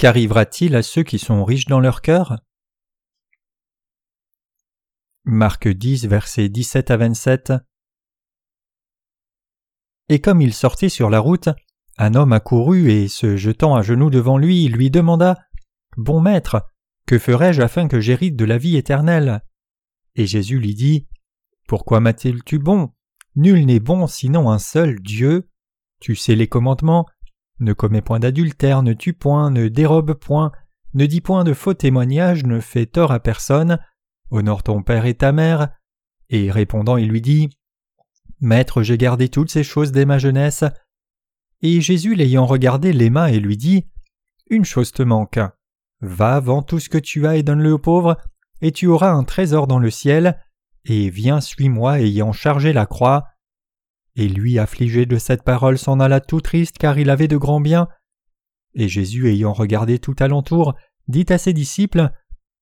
Qu'arrivera-t-il à ceux qui sont riches dans leur cœur? Marc 10, versets 17 à 27 Et comme il sortait sur la route, un homme accourut et, se jetant à genoux devant lui, lui demanda Bon maître, que ferai-je afin que j'hérite de la vie éternelle? Et Jésus lui dit Pourquoi m'as-tu bon? Nul n'est bon sinon un seul Dieu. Tu sais les commandements ne commets point d'adultère, ne tue point, ne dérobe point, ne dis point de faux témoignages, ne fais tort à personne, honore ton père et ta mère. Et répondant, il lui dit Maître, j'ai gardé toutes ces choses dès ma jeunesse. Et Jésus, l'ayant regardé, l'aima et lui dit Une chose te manque. Va, vends tout ce que tu as et donne-le aux pauvres, et tu auras un trésor dans le ciel, et viens, suis-moi, ayant chargé la croix. Et lui, affligé de cette parole, s'en alla tout triste car il avait de grands biens. Et Jésus, ayant regardé tout alentour, dit à ses disciples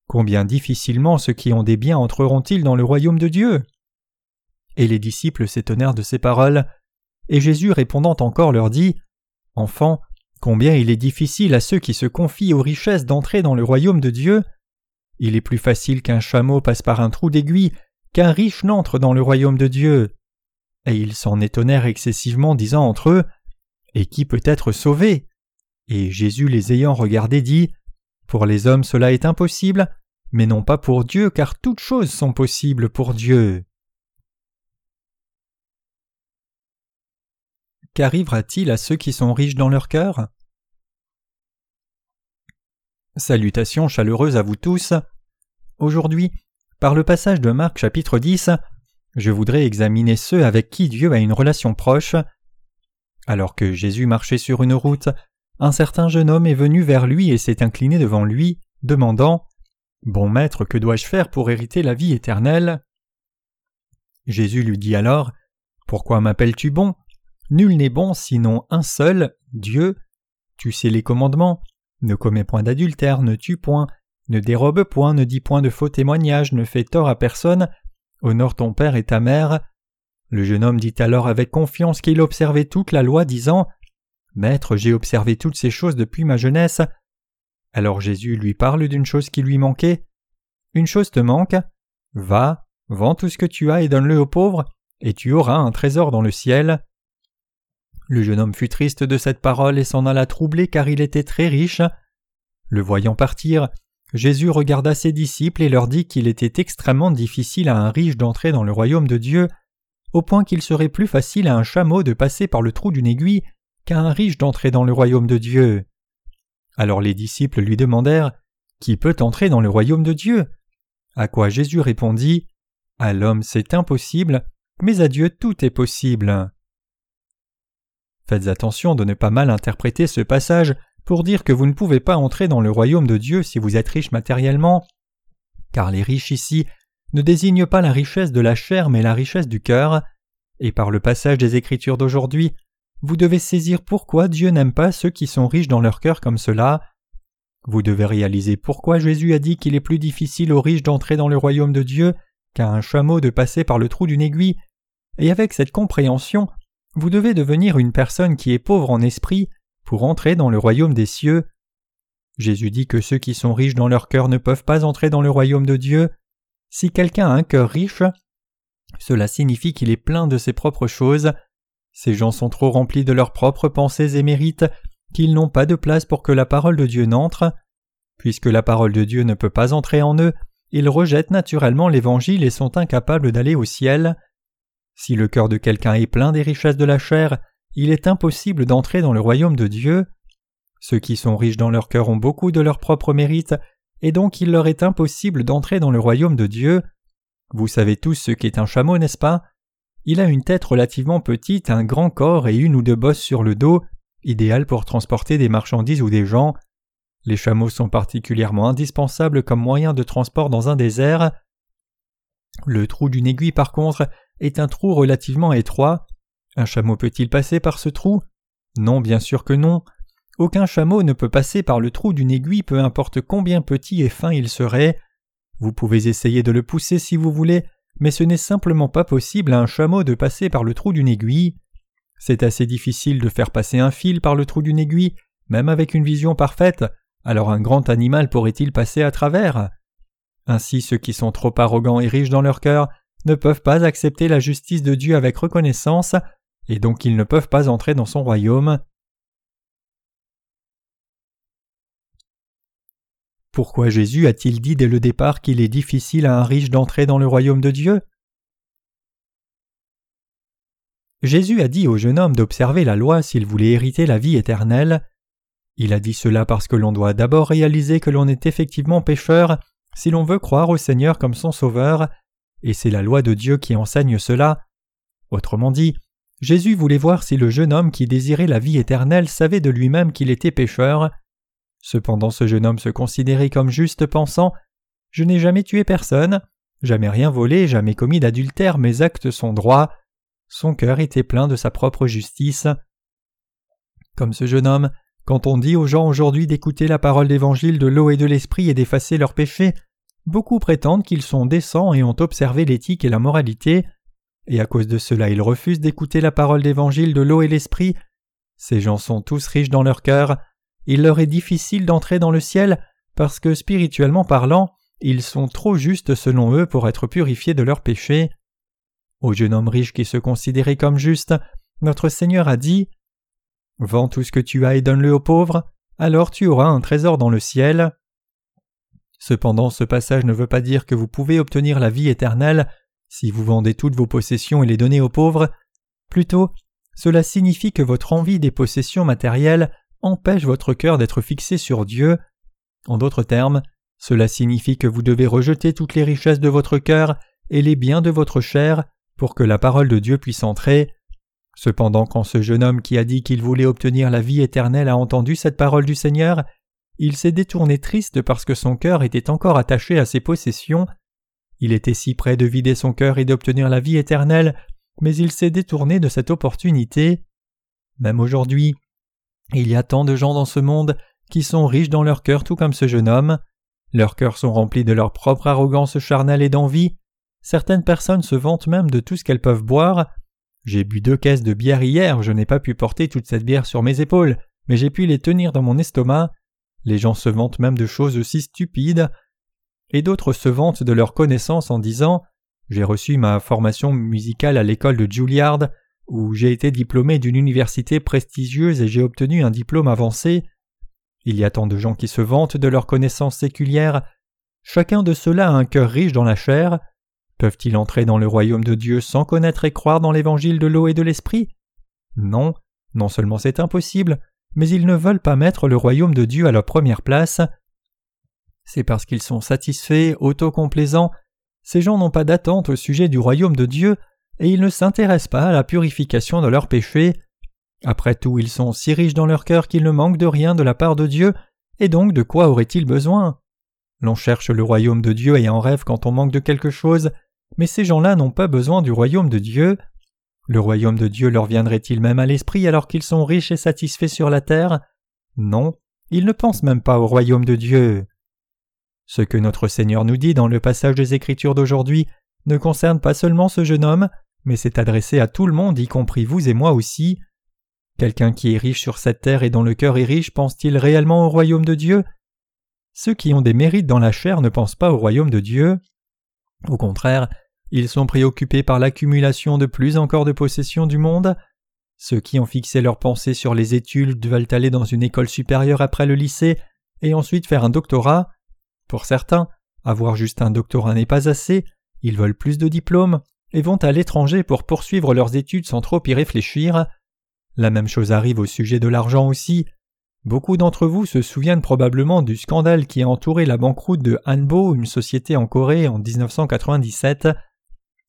Combien difficilement ceux qui ont des biens entreront-ils dans le royaume de Dieu? Et les disciples s'étonnèrent de ces paroles. Et Jésus répondant encore leur dit Enfants, combien il est difficile à ceux qui se confient aux richesses d'entrer dans le royaume de Dieu. Il est plus facile qu'un chameau passe par un trou d'aiguille qu'un riche n'entre dans le royaume de Dieu. Et ils s'en étonnèrent excessivement, disant entre eux Et qui peut être sauvé? Et Jésus les ayant regardés dit Pour les hommes cela est impossible, mais non pas pour Dieu, car toutes choses sont possibles pour Dieu. Qu'arrivera-t-il à ceux qui sont riches dans leur cœur? Salutations chaleureuses à vous tous. Aujourd'hui, par le passage de Marc chapitre 10, je voudrais examiner ceux avec qui Dieu a une relation proche. Alors que Jésus marchait sur une route, un certain jeune homme est venu vers lui et s'est incliné devant lui, demandant Bon maître, que dois-je faire pour hériter la vie éternelle? Jésus lui dit alors Pourquoi m'appelles-tu bon? Nul n'est bon sinon un seul, Dieu. Tu sais les commandements ne commets point d'adultère, ne tue point, ne dérobe point, ne dis point de faux témoignages, ne fais tort à personne, Honore ton père et ta mère. Le jeune homme dit alors avec confiance qu'il observait toute la loi, disant Maître, j'ai observé toutes ces choses depuis ma jeunesse. Alors Jésus lui parle d'une chose qui lui manquait. Une chose te manque. Va, vends tout ce que tu as et donne-le aux pauvres, et tu auras un trésor dans le ciel. Le jeune homme fut triste de cette parole et s'en alla troublé car il était très riche. Le voyant partir, Jésus regarda ses disciples et leur dit qu'il était extrêmement difficile à un riche d'entrer dans le royaume de Dieu, au point qu'il serait plus facile à un chameau de passer par le trou d'une aiguille qu'à un riche d'entrer dans le royaume de Dieu. Alors les disciples lui demandèrent Qui peut entrer dans le royaume de Dieu? À quoi Jésus répondit À l'homme c'est impossible, mais à Dieu tout est possible. Faites attention de ne pas mal interpréter ce passage pour dire que vous ne pouvez pas entrer dans le royaume de Dieu si vous êtes riche matériellement, car les riches ici ne désignent pas la richesse de la chair mais la richesse du cœur, et par le passage des Écritures d'aujourd'hui, vous devez saisir pourquoi Dieu n'aime pas ceux qui sont riches dans leur cœur comme cela. Vous devez réaliser pourquoi Jésus a dit qu'il est plus difficile aux riches d'entrer dans le royaume de Dieu qu'à un chameau de passer par le trou d'une aiguille, et avec cette compréhension, vous devez devenir une personne qui est pauvre en esprit pour entrer dans le royaume des cieux. Jésus dit que ceux qui sont riches dans leur cœur ne peuvent pas entrer dans le royaume de Dieu. Si quelqu'un a un cœur riche, cela signifie qu'il est plein de ses propres choses. Ces gens sont trop remplis de leurs propres pensées et mérites qu'ils n'ont pas de place pour que la parole de Dieu n'entre. Puisque la parole de Dieu ne peut pas entrer en eux, ils rejettent naturellement l'Évangile et sont incapables d'aller au ciel. Si le cœur de quelqu'un est plein des richesses de la chair, il est impossible d'entrer dans le royaume de Dieu. Ceux qui sont riches dans leur cœur ont beaucoup de leur propre mérite, et donc il leur est impossible d'entrer dans le royaume de Dieu. Vous savez tous ce qu'est un chameau, n'est-ce pas? Il a une tête relativement petite, un grand corps et une ou deux bosses sur le dos, idéal pour transporter des marchandises ou des gens. Les chameaux sont particulièrement indispensables comme moyen de transport dans un désert. Le trou d'une aiguille, par contre, est un trou relativement étroit. Un chameau peut-il passer par ce trou? Non, bien sûr que non. Aucun chameau ne peut passer par le trou d'une aiguille peu importe combien petit et fin il serait. Vous pouvez essayer de le pousser si vous voulez, mais ce n'est simplement pas possible à un chameau de passer par le trou d'une aiguille. C'est assez difficile de faire passer un fil par le trou d'une aiguille, même avec une vision parfaite, alors un grand animal pourrait-il passer à travers? Ainsi ceux qui sont trop arrogants et riches dans leur cœur ne peuvent pas accepter la justice de Dieu avec reconnaissance, et donc ils ne peuvent pas entrer dans son royaume. Pourquoi Jésus a-t-il dit dès le départ qu'il est difficile à un riche d'entrer dans le royaume de Dieu? Jésus a dit au jeune homme d'observer la loi s'il voulait hériter la vie éternelle. Il a dit cela parce que l'on doit d'abord réaliser que l'on est effectivement pécheur si l'on veut croire au Seigneur comme son Sauveur, et c'est la loi de Dieu qui enseigne cela. Autrement dit, Jésus voulait voir si le jeune homme qui désirait la vie éternelle savait de lui-même qu'il était pécheur. Cependant ce jeune homme se considérait comme juste pensant Je n'ai jamais tué personne, jamais rien volé, jamais commis d'adultère, mes actes sont droits. Son cœur était plein de sa propre justice. Comme ce jeune homme, quand on dit aux gens aujourd'hui d'écouter la parole d'évangile de l'eau et de l'esprit et d'effacer leurs péchés, beaucoup prétendent qu'ils sont décents et ont observé l'éthique et la moralité, et à cause de cela ils refusent d'écouter la parole d'évangile de l'eau et l'esprit. Ces gens sont tous riches dans leur cœur, il leur est difficile d'entrer dans le ciel parce que spirituellement parlant, ils sont trop justes selon eux pour être purifiés de leurs péchés. Au jeune homme riche qui se considérait comme juste, notre Seigneur a dit Vends tout ce que tu as et donne-le aux pauvres, alors tu auras un trésor dans le ciel. Cependant, ce passage ne veut pas dire que vous pouvez obtenir la vie éternelle si vous vendez toutes vos possessions et les donnez aux pauvres. Plutôt, cela signifie que votre envie des possessions matérielles empêche votre cœur d'être fixé sur Dieu. En d'autres termes, cela signifie que vous devez rejeter toutes les richesses de votre cœur et les biens de votre chair pour que la parole de Dieu puisse entrer. Cependant, quand ce jeune homme qui a dit qu'il voulait obtenir la vie éternelle a entendu cette parole du Seigneur, il s'est détourné triste parce que son cœur était encore attaché à ses possessions. Il était si près de vider son cœur et d'obtenir la vie éternelle, mais il s'est détourné de cette opportunité. Même aujourd'hui, il y a tant de gens dans ce monde qui sont riches dans leur cœur tout comme ce jeune homme. Leurs cœurs sont remplis de leur propre arrogance charnelle et d'envie. Certaines personnes se vantent même de tout ce qu'elles peuvent boire, j'ai bu deux caisses de bière hier, je n'ai pas pu porter toute cette bière sur mes épaules, mais j'ai pu les tenir dans mon estomac. Les gens se vantent même de choses aussi stupides. Et d'autres se vantent de leur connaissance en disant J'ai reçu ma formation musicale à l'école de Juilliard, où j'ai été diplômé d'une université prestigieuse et j'ai obtenu un diplôme avancé. Il y a tant de gens qui se vantent de leurs connaissances séculières. Chacun de ceux-là a un cœur riche dans la chair, Peuvent-ils entrer dans le royaume de Dieu sans connaître et croire dans l'évangile de l'eau et de l'esprit? Non, non seulement c'est impossible, mais ils ne veulent pas mettre le royaume de Dieu à leur première place. C'est parce qu'ils sont satisfaits, autocomplaisants. Ces gens n'ont pas d'attente au sujet du royaume de Dieu, et ils ne s'intéressent pas à la purification de leurs péchés. Après tout, ils sont si riches dans leur cœur qu'ils ne manquent de rien de la part de Dieu, et donc de quoi auraient-ils besoin? L'on cherche le royaume de Dieu et en rêve quand on manque de quelque chose, mais ces gens-là n'ont pas besoin du royaume de Dieu. Le royaume de Dieu leur viendrait-il même à l'esprit alors qu'ils sont riches et satisfaits sur la terre? Non, ils ne pensent même pas au royaume de Dieu. Ce que notre Seigneur nous dit dans le passage des Écritures d'aujourd'hui ne concerne pas seulement ce jeune homme, mais c'est adressé à tout le monde, y compris vous et moi aussi. Quelqu'un qui est riche sur cette terre et dont le cœur est riche pense-t-il réellement au royaume de Dieu? Ceux qui ont des mérites dans la chair ne pensent pas au royaume de Dieu. Au contraire, ils sont préoccupés par l'accumulation de plus encore de possessions du monde. Ceux qui ont fixé leurs pensées sur les études veulent aller dans une école supérieure après le lycée et ensuite faire un doctorat. Pour certains, avoir juste un doctorat n'est pas assez, ils veulent plus de diplômes et vont à l'étranger pour poursuivre leurs études sans trop y réfléchir. La même chose arrive au sujet de l'argent aussi. Beaucoup d'entre vous se souviennent probablement du scandale qui a entouré la banqueroute de Hanbo, une société en Corée, en 1997.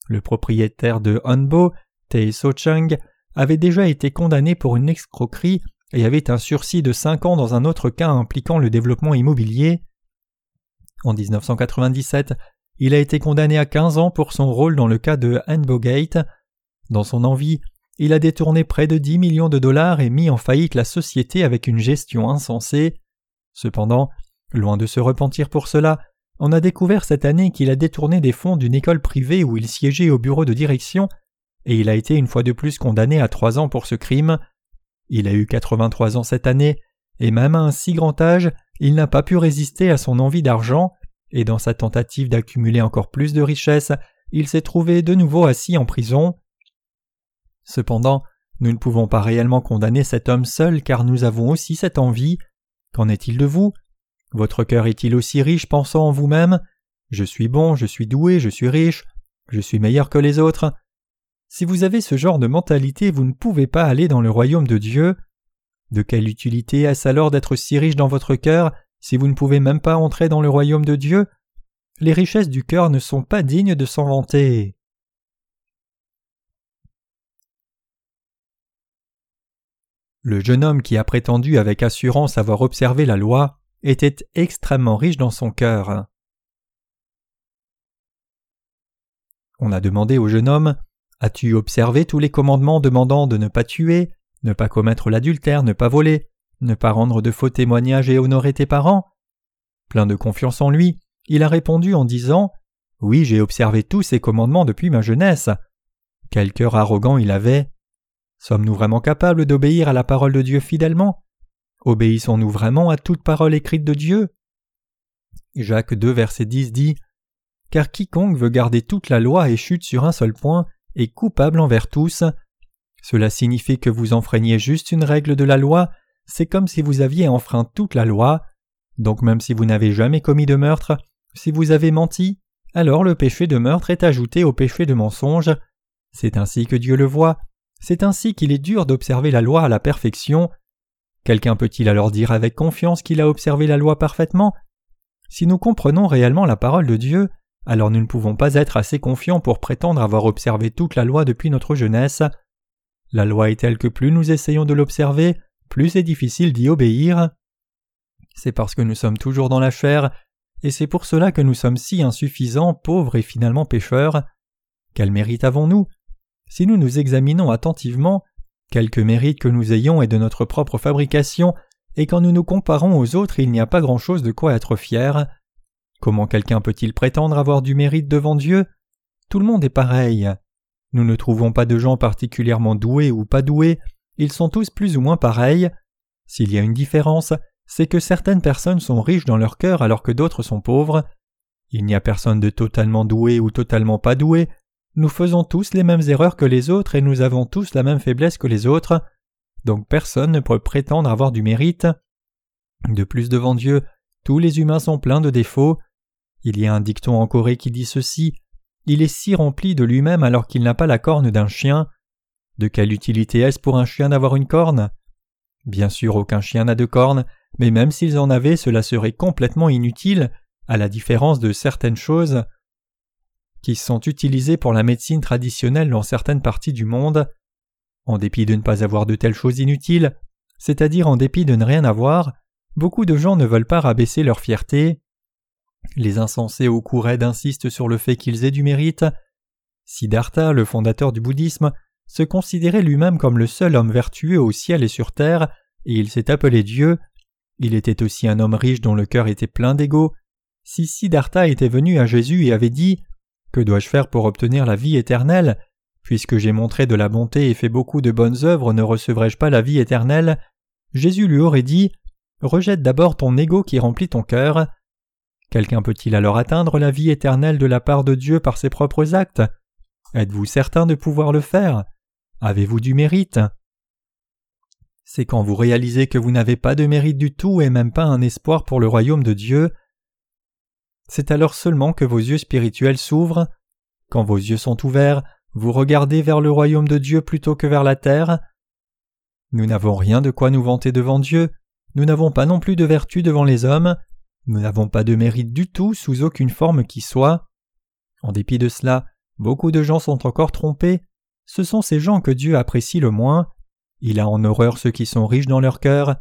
Le propriétaire de Hanbo, Tae So-chung, avait déjà été condamné pour une escroquerie et avait un sursis de 5 ans dans un autre cas impliquant le développement immobilier. En 1997, il a été condamné à 15 ans pour son rôle dans le cas de Hanbo Gate. Dans son envie, il a détourné près de 10 millions de dollars et mis en faillite la société avec une gestion insensée. Cependant, loin de se repentir pour cela, on a découvert cette année qu'il a détourné des fonds d'une école privée où il siégeait au bureau de direction, et il a été une fois de plus condamné à trois ans pour ce crime. Il a eu 83 ans cette année, et même à un si grand âge, il n'a pas pu résister à son envie d'argent, et dans sa tentative d'accumuler encore plus de richesses, il s'est trouvé de nouveau assis en prison. Cependant, nous ne pouvons pas réellement condamner cet homme seul car nous avons aussi cette envie. Qu'en est-il de vous? Votre cœur est-il aussi riche pensant en vous-même? Je suis bon, je suis doué, je suis riche, je suis meilleur que les autres. Si vous avez ce genre de mentalité, vous ne pouvez pas aller dans le royaume de Dieu. De quelle utilité est-ce alors d'être si riche dans votre cœur si vous ne pouvez même pas entrer dans le royaume de Dieu? Les richesses du cœur ne sont pas dignes de s'en vanter. Le jeune homme qui a prétendu avec assurance avoir observé la loi était extrêmement riche dans son cœur. On a demandé au jeune homme As-tu observé tous les commandements demandant de ne pas tuer, ne pas commettre l'adultère, ne pas voler, ne pas rendre de faux témoignages et honorer tes parents Plein de confiance en lui, il a répondu en disant Oui, j'ai observé tous ces commandements depuis ma jeunesse. Quel cœur arrogant il avait Sommes-nous vraiment capables d'obéir à la parole de Dieu fidèlement? Obéissons-nous vraiment à toute parole écrite de Dieu? Jacques 2, verset 10 dit Car quiconque veut garder toute la loi et chute sur un seul point est coupable envers tous. Cela signifie que vous enfreignez juste une règle de la loi, c'est comme si vous aviez enfreint toute la loi. Donc même si vous n'avez jamais commis de meurtre, si vous avez menti, alors le péché de meurtre est ajouté au péché de mensonge. C'est ainsi que Dieu le voit, c'est ainsi qu'il est dur d'observer la loi à la perfection. Quelqu'un peut-il alors dire avec confiance qu'il a observé la loi parfaitement? Si nous comprenons réellement la parole de Dieu, alors nous ne pouvons pas être assez confiants pour prétendre avoir observé toute la loi depuis notre jeunesse. La loi est telle que plus nous essayons de l'observer, plus c'est difficile d'y obéir. C'est parce que nous sommes toujours dans la chair, et c'est pour cela que nous sommes si insuffisants, pauvres et finalement pécheurs. Quel mérite avons-nous? Si nous nous examinons attentivement, quelque mérite que nous ayons est de notre propre fabrication, et quand nous nous comparons aux autres il n'y a pas grand-chose de quoi être fier. Comment quelqu'un peut-il prétendre avoir du mérite devant Dieu? Tout le monde est pareil. Nous ne trouvons pas de gens particulièrement doués ou pas doués, ils sont tous plus ou moins pareils. S'il y a une différence, c'est que certaines personnes sont riches dans leur cœur alors que d'autres sont pauvres. Il n'y a personne de totalement doué ou totalement pas doué, nous faisons tous les mêmes erreurs que les autres et nous avons tous la même faiblesse que les autres, donc personne ne peut prétendre avoir du mérite. De plus devant Dieu, tous les humains sont pleins de défauts. Il y a un dicton en Corée qui dit ceci Il est si rempli de lui-même alors qu'il n'a pas la corne d'un chien. De quelle utilité est-ce pour un chien d'avoir une corne? Bien sûr, aucun chien n'a de corne, mais même s'ils en avaient, cela serait complètement inutile, à la différence de certaines choses qui sont utilisés pour la médecine traditionnelle dans certaines parties du monde. En dépit de ne pas avoir de telles choses inutiles, c'est-à-dire en dépit de ne rien avoir, beaucoup de gens ne veulent pas rabaisser leur fierté. Les insensés au courred insistent sur le fait qu'ils aient du mérite. Siddhartha, le fondateur du bouddhisme, se considérait lui-même comme le seul homme vertueux au ciel et sur terre, et il s'est appelé Dieu. Il était aussi un homme riche dont le cœur était plein d'ego. Si Siddhartha était venu à Jésus et avait dit que dois-je faire pour obtenir la vie éternelle? Puisque j'ai montré de la bonté et fait beaucoup de bonnes œuvres, ne recevrai-je pas la vie éternelle? Jésus lui aurait dit Rejette d'abord ton ego qui remplit ton cœur. Quelqu'un peut-il alors atteindre la vie éternelle de la part de Dieu par ses propres actes? Êtes-vous certain de pouvoir le faire? Avez-vous du mérite? C'est quand vous réalisez que vous n'avez pas de mérite du tout et même pas un espoir pour le royaume de Dieu. C'est alors seulement que vos yeux spirituels s'ouvrent. Quand vos yeux sont ouverts, vous regardez vers le royaume de Dieu plutôt que vers la terre. Nous n'avons rien de quoi nous vanter devant Dieu, nous n'avons pas non plus de vertu devant les hommes, nous n'avons pas de mérite du tout sous aucune forme qui soit. En dépit de cela, beaucoup de gens sont encore trompés, ce sont ces gens que Dieu apprécie le moins, il a en horreur ceux qui sont riches dans leur cœur.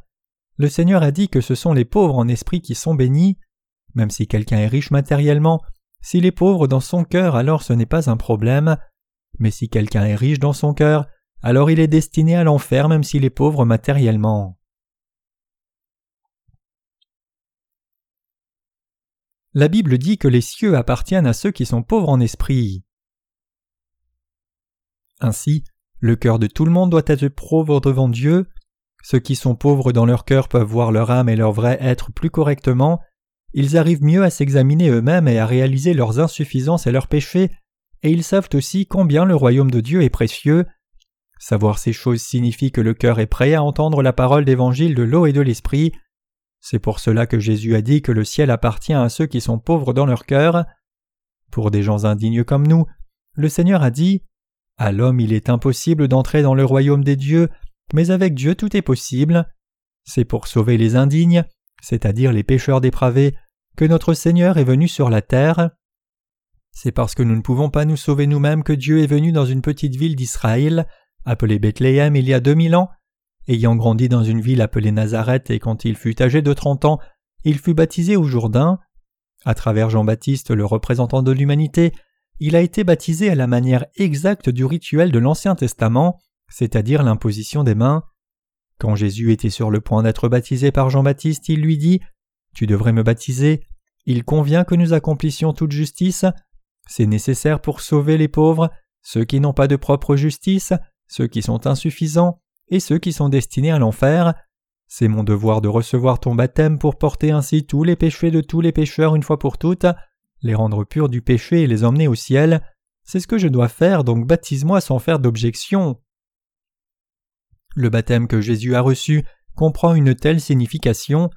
Le Seigneur a dit que ce sont les pauvres en esprit qui sont bénis. Même si quelqu'un est riche matériellement, s'il est pauvre dans son cœur, alors ce n'est pas un problème. Mais si quelqu'un est riche dans son cœur, alors il est destiné à l'enfer même s'il est pauvre matériellement. La Bible dit que les cieux appartiennent à ceux qui sont pauvres en esprit. Ainsi, le cœur de tout le monde doit être pauvre devant Dieu. Ceux qui sont pauvres dans leur cœur peuvent voir leur âme et leur vrai être plus correctement, ils arrivent mieux à s'examiner eux-mêmes et à réaliser leurs insuffisances et leurs péchés, et ils savent aussi combien le royaume de Dieu est précieux. Savoir ces choses signifie que le cœur est prêt à entendre la parole d'évangile de l'eau et de l'esprit. C'est pour cela que Jésus a dit que le ciel appartient à ceux qui sont pauvres dans leur cœur. Pour des gens indignes comme nous, le Seigneur a dit À l'homme il est impossible d'entrer dans le royaume des dieux, mais avec Dieu tout est possible. C'est pour sauver les indignes, c'est-à-dire les pécheurs dépravés, que notre Seigneur est venu sur la terre. C'est parce que nous ne pouvons pas nous sauver nous-mêmes que Dieu est venu dans une petite ville d'Israël, appelée Bethléem il y a deux mille ans. Ayant grandi dans une ville appelée Nazareth et quand il fut âgé de trente ans, il fut baptisé au Jourdain. À travers Jean-Baptiste, le représentant de l'humanité, il a été baptisé à la manière exacte du rituel de l'Ancien Testament, c'est-à-dire l'imposition des mains. Quand Jésus était sur le point d'être baptisé par Jean-Baptiste, il lui dit Tu devrais me baptiser, il convient que nous accomplissions toute justice, c'est nécessaire pour sauver les pauvres, ceux qui n'ont pas de propre justice, ceux qui sont insuffisants, et ceux qui sont destinés à l'enfer. C'est mon devoir de recevoir ton baptême pour porter ainsi tous les péchés de tous les pécheurs une fois pour toutes, les rendre purs du péché et les emmener au ciel. C'est ce que je dois faire, donc baptise-moi sans faire d'objection. Le baptême que Jésus a reçu comprend une telle signification.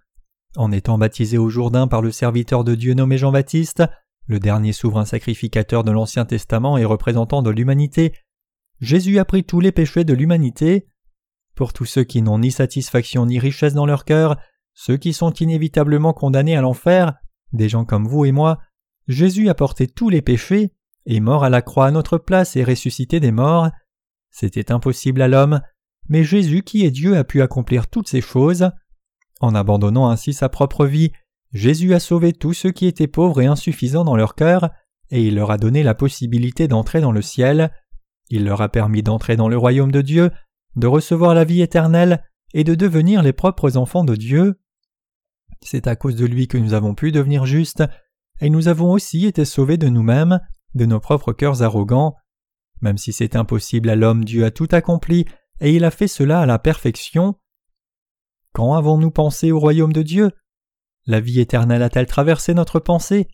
En étant baptisé au Jourdain par le serviteur de Dieu nommé Jean-Baptiste, le dernier souverain sacrificateur de l'Ancien Testament et représentant de l'humanité, Jésus a pris tous les péchés de l'humanité. Pour tous ceux qui n'ont ni satisfaction ni richesse dans leur cœur, ceux qui sont inévitablement condamnés à l'enfer, des gens comme vous et moi, Jésus a porté tous les péchés, est mort à la croix à notre place et ressuscité des morts. C'était impossible à l'homme, mais Jésus qui est Dieu a pu accomplir toutes ces choses. En abandonnant ainsi sa propre vie, Jésus a sauvé tous ceux qui étaient pauvres et insuffisants dans leur cœur, et il leur a donné la possibilité d'entrer dans le ciel. Il leur a permis d'entrer dans le royaume de Dieu, de recevoir la vie éternelle et de devenir les propres enfants de Dieu. C'est à cause de lui que nous avons pu devenir justes, et nous avons aussi été sauvés de nous-mêmes, de nos propres cœurs arrogants. Même si c'est impossible à l'homme, Dieu a tout accompli, et il a fait cela à la perfection. Quand avons-nous pensé au royaume de Dieu? La vie éternelle a-t-elle traversé notre pensée?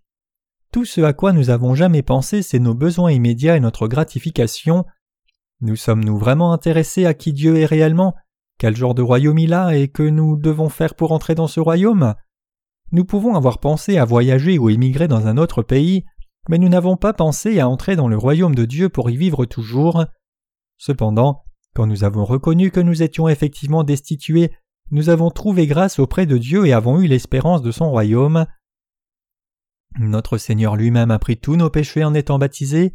Tout ce à quoi nous avons jamais pensé, c'est nos besoins immédiats et notre gratification. Nous sommes-nous vraiment intéressés à qui Dieu est réellement, quel genre de royaume il a et que nous devons faire pour entrer dans ce royaume? Nous pouvons avoir pensé à voyager ou émigrer dans un autre pays, mais nous n'avons pas pensé à entrer dans le royaume de Dieu pour y vivre toujours. Cependant, quand nous avons reconnu que nous étions effectivement destitués, nous avons trouvé grâce auprès de Dieu et avons eu l'espérance de son royaume. Notre Seigneur lui-même a pris tous nos péchés en étant baptisé.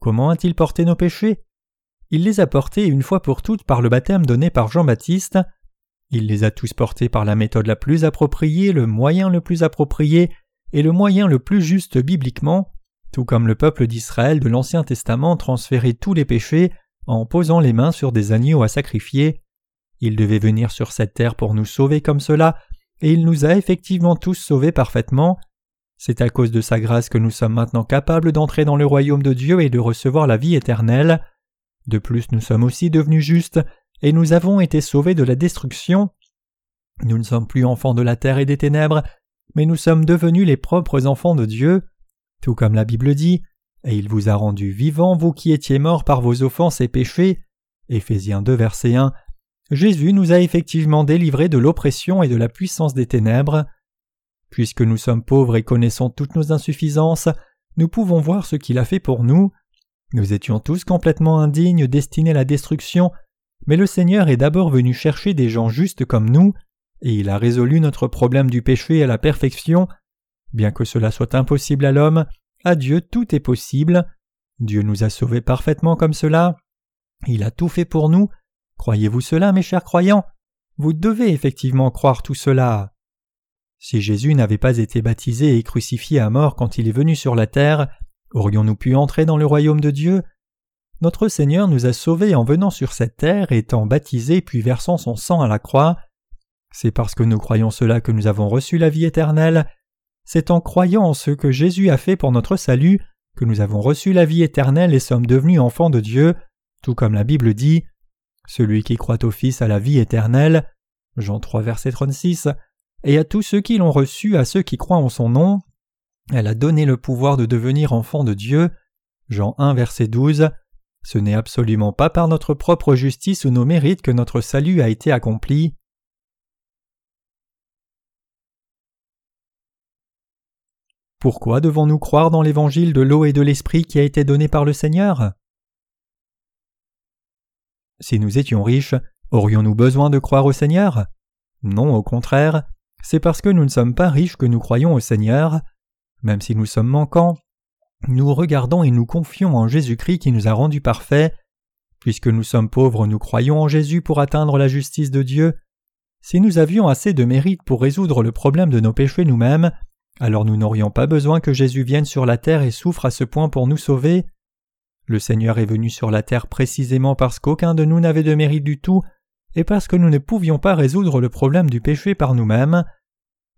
Comment a-t-il porté nos péchés? Il les a portés une fois pour toutes par le baptême donné par Jean-Baptiste. Il les a tous portés par la méthode la plus appropriée, le moyen le plus approprié et le moyen le plus juste bibliquement, tout comme le peuple d'Israël de l'Ancien Testament transférait tous les péchés en posant les mains sur des agneaux à sacrifier. Il devait venir sur cette terre pour nous sauver comme cela, et il nous a effectivement tous sauvés parfaitement. C'est à cause de sa grâce que nous sommes maintenant capables d'entrer dans le royaume de Dieu et de recevoir la vie éternelle. De plus nous sommes aussi devenus justes, et nous avons été sauvés de la destruction. Nous ne sommes plus enfants de la terre et des ténèbres, mais nous sommes devenus les propres enfants de Dieu, tout comme la Bible dit, et il vous a rendus vivants, vous qui étiez morts par vos offenses et péchés. Éphésiens 2 verset 1. Jésus nous a effectivement délivrés de l'oppression et de la puissance des ténèbres. Puisque nous sommes pauvres et connaissons toutes nos insuffisances, nous pouvons voir ce qu'il a fait pour nous. Nous étions tous complètement indignes, destinés à la destruction, mais le Seigneur est d'abord venu chercher des gens justes comme nous, et il a résolu notre problème du péché à la perfection. Bien que cela soit impossible à l'homme, à Dieu tout est possible. Dieu nous a sauvés parfaitement comme cela. Il a tout fait pour nous. Croyez-vous cela, mes chers croyants? Vous devez effectivement croire tout cela. Si Jésus n'avait pas été baptisé et crucifié à mort quand il est venu sur la terre, Aurions-nous pu entrer dans le royaume de Dieu? Notre Seigneur nous a sauvés en venant sur cette terre, étant baptisé puis versant son sang à la croix. C'est parce que nous croyons cela que nous avons reçu la vie éternelle. C'est en croyant en ce que Jésus a fait pour notre salut que nous avons reçu la vie éternelle et sommes devenus enfants de Dieu, tout comme la Bible dit. Celui qui croit au Fils a la vie éternelle. Jean 3 verset 36. Et à tous ceux qui l'ont reçu, à ceux qui croient en son nom, elle a donné le pouvoir de devenir enfants de Dieu. Jean 1 verset 12. Ce n'est absolument pas par notre propre justice ou nos mérites que notre salut a été accompli. Pourquoi devons-nous croire dans l'évangile de l'eau et de l'esprit qui a été donné par le Seigneur? Si nous étions riches, aurions-nous besoin de croire au Seigneur? Non, au contraire, c'est parce que nous ne sommes pas riches que nous croyons au Seigneur. Même si nous sommes manquants, nous regardons et nous confions en Jésus-Christ qui nous a rendus parfaits. Puisque nous sommes pauvres, nous croyons en Jésus pour atteindre la justice de Dieu. Si nous avions assez de mérite pour résoudre le problème de nos péchés nous-mêmes, alors nous n'aurions pas besoin que Jésus vienne sur la terre et souffre à ce point pour nous sauver. Le Seigneur est venu sur la terre précisément parce qu'aucun de nous n'avait de mérite du tout, et parce que nous ne pouvions pas résoudre le problème du péché par nous-mêmes.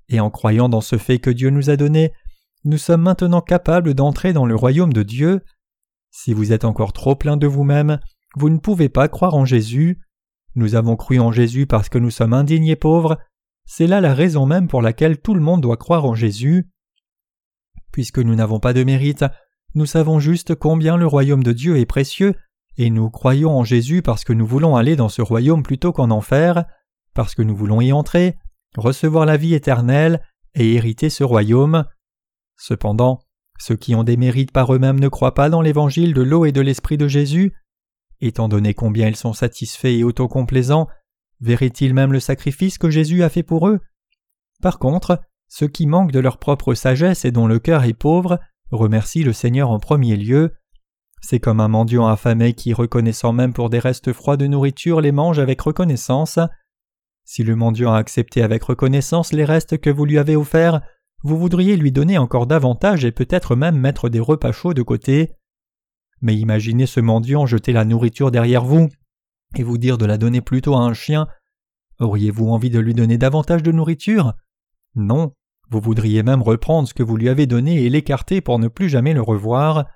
Et en croyant dans ce fait que Dieu nous a donné, nous sommes maintenant capables d'entrer dans le royaume de Dieu. Si vous êtes encore trop plein de vous-même, vous ne pouvez pas croire en Jésus. Nous avons cru en Jésus parce que nous sommes indignes et pauvres, c'est là la raison même pour laquelle tout le monde doit croire en Jésus. Puisque nous n'avons pas de mérite, nous savons juste combien le royaume de Dieu est précieux, et nous croyons en Jésus parce que nous voulons aller dans ce royaume plutôt qu'en enfer, parce que nous voulons y entrer, recevoir la vie éternelle et hériter ce royaume. Cependant, ceux qui ont des mérites par eux-mêmes ne croient pas dans l'évangile de l'eau et de l'esprit de Jésus. Étant donné combien ils sont satisfaits et autocomplaisants, Verraient-ils même le sacrifice que Jésus a fait pour eux? Par contre, ceux qui manquent de leur propre sagesse et dont le cœur est pauvre remercient le Seigneur en premier lieu. C'est comme un mendiant affamé qui, reconnaissant même pour des restes froids de nourriture, les mange avec reconnaissance. Si le mendiant a accepté avec reconnaissance les restes que vous lui avez offerts, vous voudriez lui donner encore davantage et peut-être même mettre des repas chauds de côté. Mais imaginez ce mendiant jeter la nourriture derrière vous et vous dire de la donner plutôt à un chien, auriez-vous envie de lui donner davantage de nourriture? Non, vous voudriez même reprendre ce que vous lui avez donné et l'écarter pour ne plus jamais le revoir.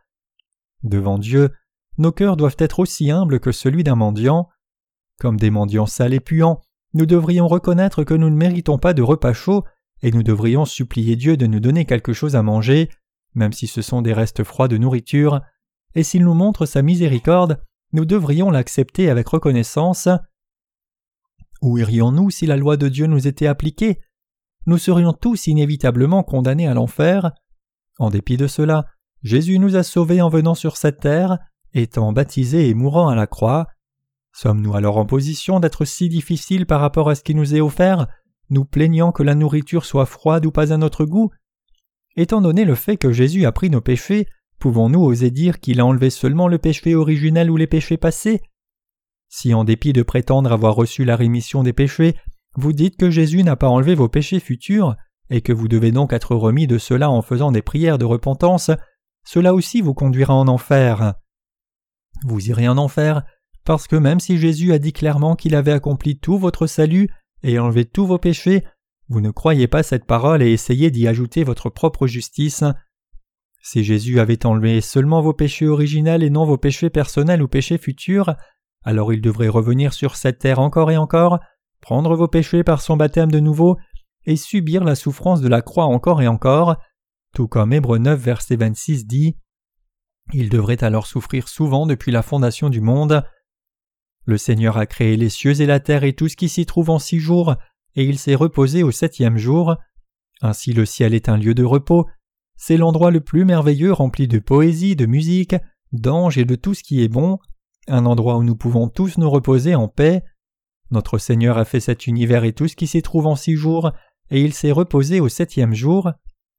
Devant Dieu, nos cœurs doivent être aussi humbles que celui d'un mendiant. Comme des mendiants sales et puants, nous devrions reconnaître que nous ne méritons pas de repas chaud, et nous devrions supplier Dieu de nous donner quelque chose à manger, même si ce sont des restes froids de nourriture, et s'il nous montre sa miséricorde, nous devrions l'accepter avec reconnaissance. Où irions-nous si la loi de Dieu nous était appliquée? Nous serions tous inévitablement condamnés à l'enfer. En dépit de cela, Jésus nous a sauvés en venant sur cette terre, étant baptisé et mourant à la croix. Sommes-nous alors en position d'être si difficiles par rapport à ce qui nous est offert, nous plaignant que la nourriture soit froide ou pas à notre goût Étant donné le fait que Jésus a pris nos péchés, Pouvons-nous oser dire qu'il a enlevé seulement le péché originel ou les péchés passés? Si en dépit de prétendre avoir reçu la rémission des péchés, vous dites que Jésus n'a pas enlevé vos péchés futurs, et que vous devez donc être remis de cela en faisant des prières de repentance, cela aussi vous conduira en enfer. Vous irez en enfer parce que même si Jésus a dit clairement qu'il avait accompli tout votre salut et enlevé tous vos péchés, vous ne croyez pas cette parole et essayez d'y ajouter votre propre justice. Si Jésus avait enlevé seulement vos péchés originels et non vos péchés personnels ou péchés futurs, alors il devrait revenir sur cette terre encore et encore, prendre vos péchés par son baptême de nouveau, et subir la souffrance de la croix encore et encore, tout comme Hébreu 9 verset 26 dit. Il devrait alors souffrir souvent depuis la fondation du monde. Le Seigneur a créé les cieux et la terre et tout ce qui s'y trouve en six jours, et il s'est reposé au septième jour. Ainsi le ciel est un lieu de repos, c'est l'endroit le plus merveilleux rempli de poésie, de musique, d'anges et de tout ce qui est bon, un endroit où nous pouvons tous nous reposer en paix. Notre Seigneur a fait cet univers et tout ce qui s'y trouve en six jours, et il s'est reposé au septième jour.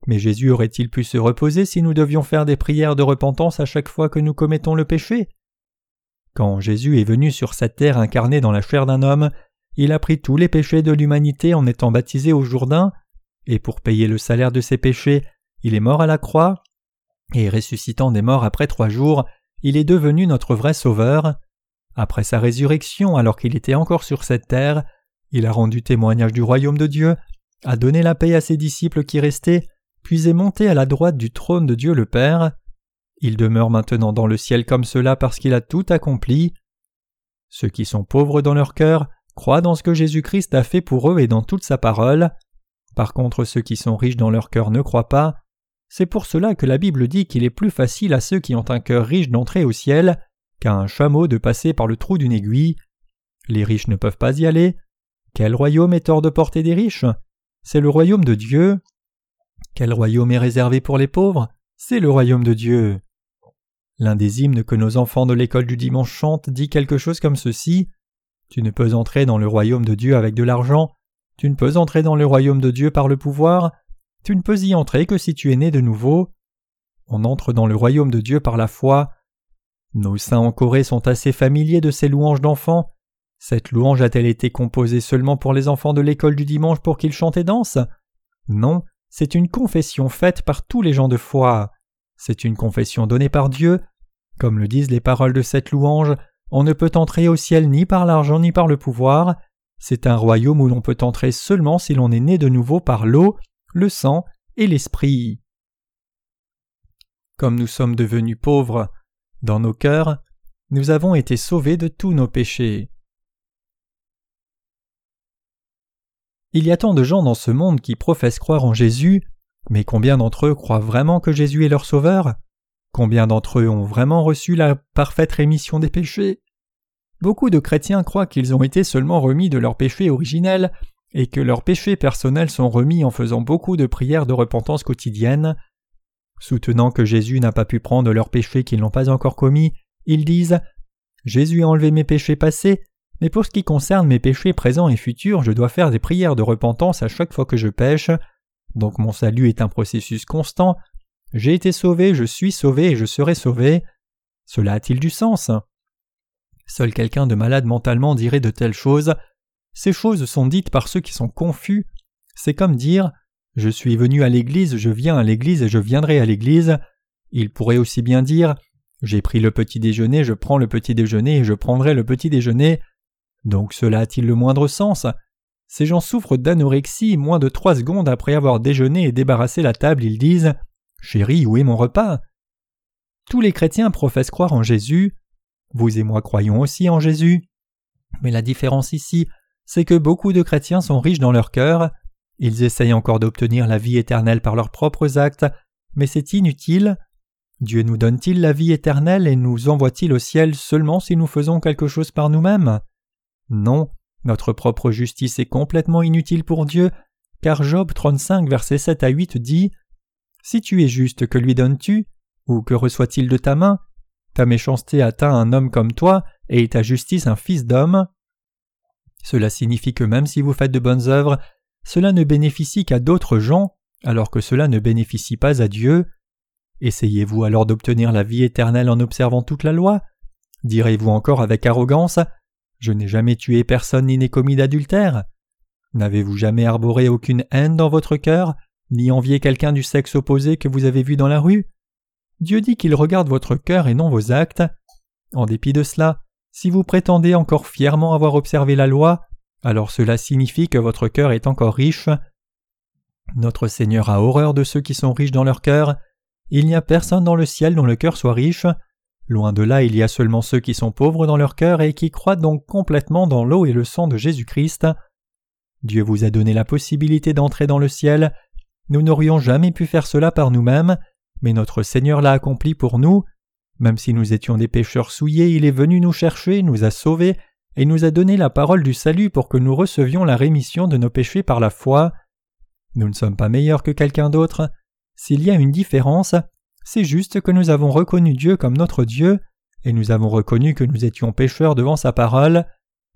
Mais Jésus aurait-il pu se reposer si nous devions faire des prières de repentance à chaque fois que nous commettons le péché? Quand Jésus est venu sur cette terre incarné dans la chair d'un homme, il a pris tous les péchés de l'humanité en étant baptisé au Jourdain, et pour payer le salaire de ses péchés, il est mort à la croix, et ressuscitant des morts après trois jours, il est devenu notre vrai Sauveur. Après sa résurrection, alors qu'il était encore sur cette terre, il a rendu témoignage du royaume de Dieu, a donné la paix à ses disciples qui restaient, puis est monté à la droite du trône de Dieu le Père. Il demeure maintenant dans le ciel comme cela parce qu'il a tout accompli. Ceux qui sont pauvres dans leur cœur croient dans ce que Jésus-Christ a fait pour eux et dans toute sa parole. Par contre, ceux qui sont riches dans leur cœur ne croient pas. C'est pour cela que la Bible dit qu'il est plus facile à ceux qui ont un cœur riche d'entrer au ciel qu'à un chameau de passer par le trou d'une aiguille. Les riches ne peuvent pas y aller. Quel royaume est hors de portée des riches? C'est le royaume de Dieu. Quel royaume est réservé pour les pauvres? C'est le royaume de Dieu. L'un des hymnes que nos enfants de l'école du dimanche chantent dit quelque chose comme ceci. Tu ne peux entrer dans le royaume de Dieu avec de l'argent, tu ne peux entrer dans le royaume de Dieu par le pouvoir, tu ne peux y entrer que si tu es né de nouveau. On entre dans le royaume de Dieu par la foi. Nos saints en Corée sont assez familiers de ces louanges d'enfants. Cette louange a-t-elle été composée seulement pour les enfants de l'école du dimanche pour qu'ils chantent et dansent? Non, c'est une confession faite par tous les gens de foi. C'est une confession donnée par Dieu. Comme le disent les paroles de cette louange, on ne peut entrer au ciel ni par l'argent ni par le pouvoir. C'est un royaume où l'on peut entrer seulement si l'on est né de nouveau par l'eau, le sang et l'esprit. Comme nous sommes devenus pauvres dans nos cœurs, nous avons été sauvés de tous nos péchés. Il y a tant de gens dans ce monde qui professent croire en Jésus, mais combien d'entre eux croient vraiment que Jésus est leur Sauveur? Combien d'entre eux ont vraiment reçu la parfaite rémission des péchés? Beaucoup de chrétiens croient qu'ils ont été seulement remis de leurs péchés originels et que leurs péchés personnels sont remis en faisant beaucoup de prières de repentance quotidiennes. Soutenant que Jésus n'a pas pu prendre leurs péchés qu'ils n'ont pas encore commis, ils disent Jésus a enlevé mes péchés passés, mais pour ce qui concerne mes péchés présents et futurs, je dois faire des prières de repentance à chaque fois que je pêche. Donc mon salut est un processus constant. J'ai été sauvé, je suis sauvé et je serai sauvé. Cela a-t-il du sens? Seul quelqu'un de malade mentalement dirait de telles choses. Ces choses sont dites par ceux qui sont confus. C'est comme dire Je suis venu à l'église, je viens à l'église et je viendrai à l'église. Il pourrait aussi bien dire J'ai pris le petit déjeuner, je prends le petit déjeuner et je prendrai le petit déjeuner. Donc cela a-t-il le moindre sens? Ces gens souffrent d'anorexie moins de trois secondes après avoir déjeuné et débarrassé la table, ils disent Chérie, où est mon repas? Tous les chrétiens professent croire en Jésus. Vous et moi croyons aussi en Jésus. Mais la différence ici, c'est que beaucoup de chrétiens sont riches dans leur cœur. Ils essayent encore d'obtenir la vie éternelle par leurs propres actes, mais c'est inutile. Dieu nous donne-t-il la vie éternelle et nous envoie-t-il au ciel seulement si nous faisons quelque chose par nous-mêmes? Non, notre propre justice est complètement inutile pour Dieu, car Job 35 versets 7 à 8 dit Si tu es juste, que lui donnes-tu? Ou que reçoit-il de ta main? Ta méchanceté atteint un homme comme toi, et ta justice un fils d'homme. Cela signifie que même si vous faites de bonnes œuvres, cela ne bénéficie qu'à d'autres gens, alors que cela ne bénéficie pas à Dieu. Essayez-vous alors d'obtenir la vie éternelle en observant toute la loi? Direz-vous encore avec arrogance je n'ai jamais tué personne ni n'ai commis d'adultère. N'avez-vous jamais arboré aucune haine dans votre cœur, ni envié quelqu'un du sexe opposé que vous avez vu dans la rue? Dieu dit qu'il regarde votre cœur et non vos actes. En dépit de cela, si vous prétendez encore fièrement avoir observé la loi, alors cela signifie que votre cœur est encore riche. Notre Seigneur a horreur de ceux qui sont riches dans leur cœur. Il n'y a personne dans le ciel dont le cœur soit riche. Loin de là, il y a seulement ceux qui sont pauvres dans leur cœur et qui croient donc complètement dans l'eau et le sang de Jésus-Christ. Dieu vous a donné la possibilité d'entrer dans le ciel. Nous n'aurions jamais pu faire cela par nous-mêmes, mais notre Seigneur l'a accompli pour nous. Même si nous étions des pécheurs souillés, il est venu nous chercher, nous a sauvés, et nous a donné la parole du salut pour que nous recevions la rémission de nos péchés par la foi. Nous ne sommes pas meilleurs que quelqu'un d'autre. S'il y a une différence, c'est juste que nous avons reconnu Dieu comme notre Dieu, et nous avons reconnu que nous étions pécheurs devant sa parole.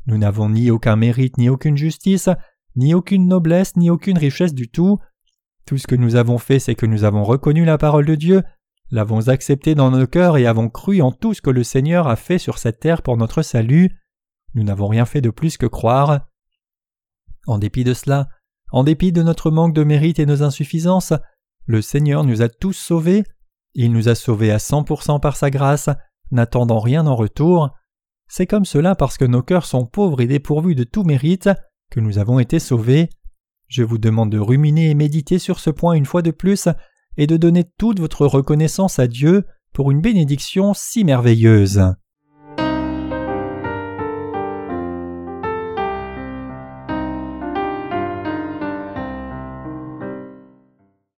Nous n'avons ni aucun mérite, ni aucune justice, ni aucune noblesse, ni aucune richesse du tout. Tout ce que nous avons fait, c'est que nous avons reconnu la parole de Dieu, l'avons acceptée dans nos cœurs et avons cru en tout ce que le Seigneur a fait sur cette terre pour notre salut. Nous n'avons rien fait de plus que croire. En dépit de cela, en dépit de notre manque de mérite et nos insuffisances, le Seigneur nous a tous sauvés il nous a sauvés à 100% par sa grâce, n'attendant rien en retour. C'est comme cela parce que nos cœurs sont pauvres et dépourvus de tout mérite que nous avons été sauvés. Je vous demande de ruminer et méditer sur ce point une fois de plus et de donner toute votre reconnaissance à Dieu pour une bénédiction si merveilleuse.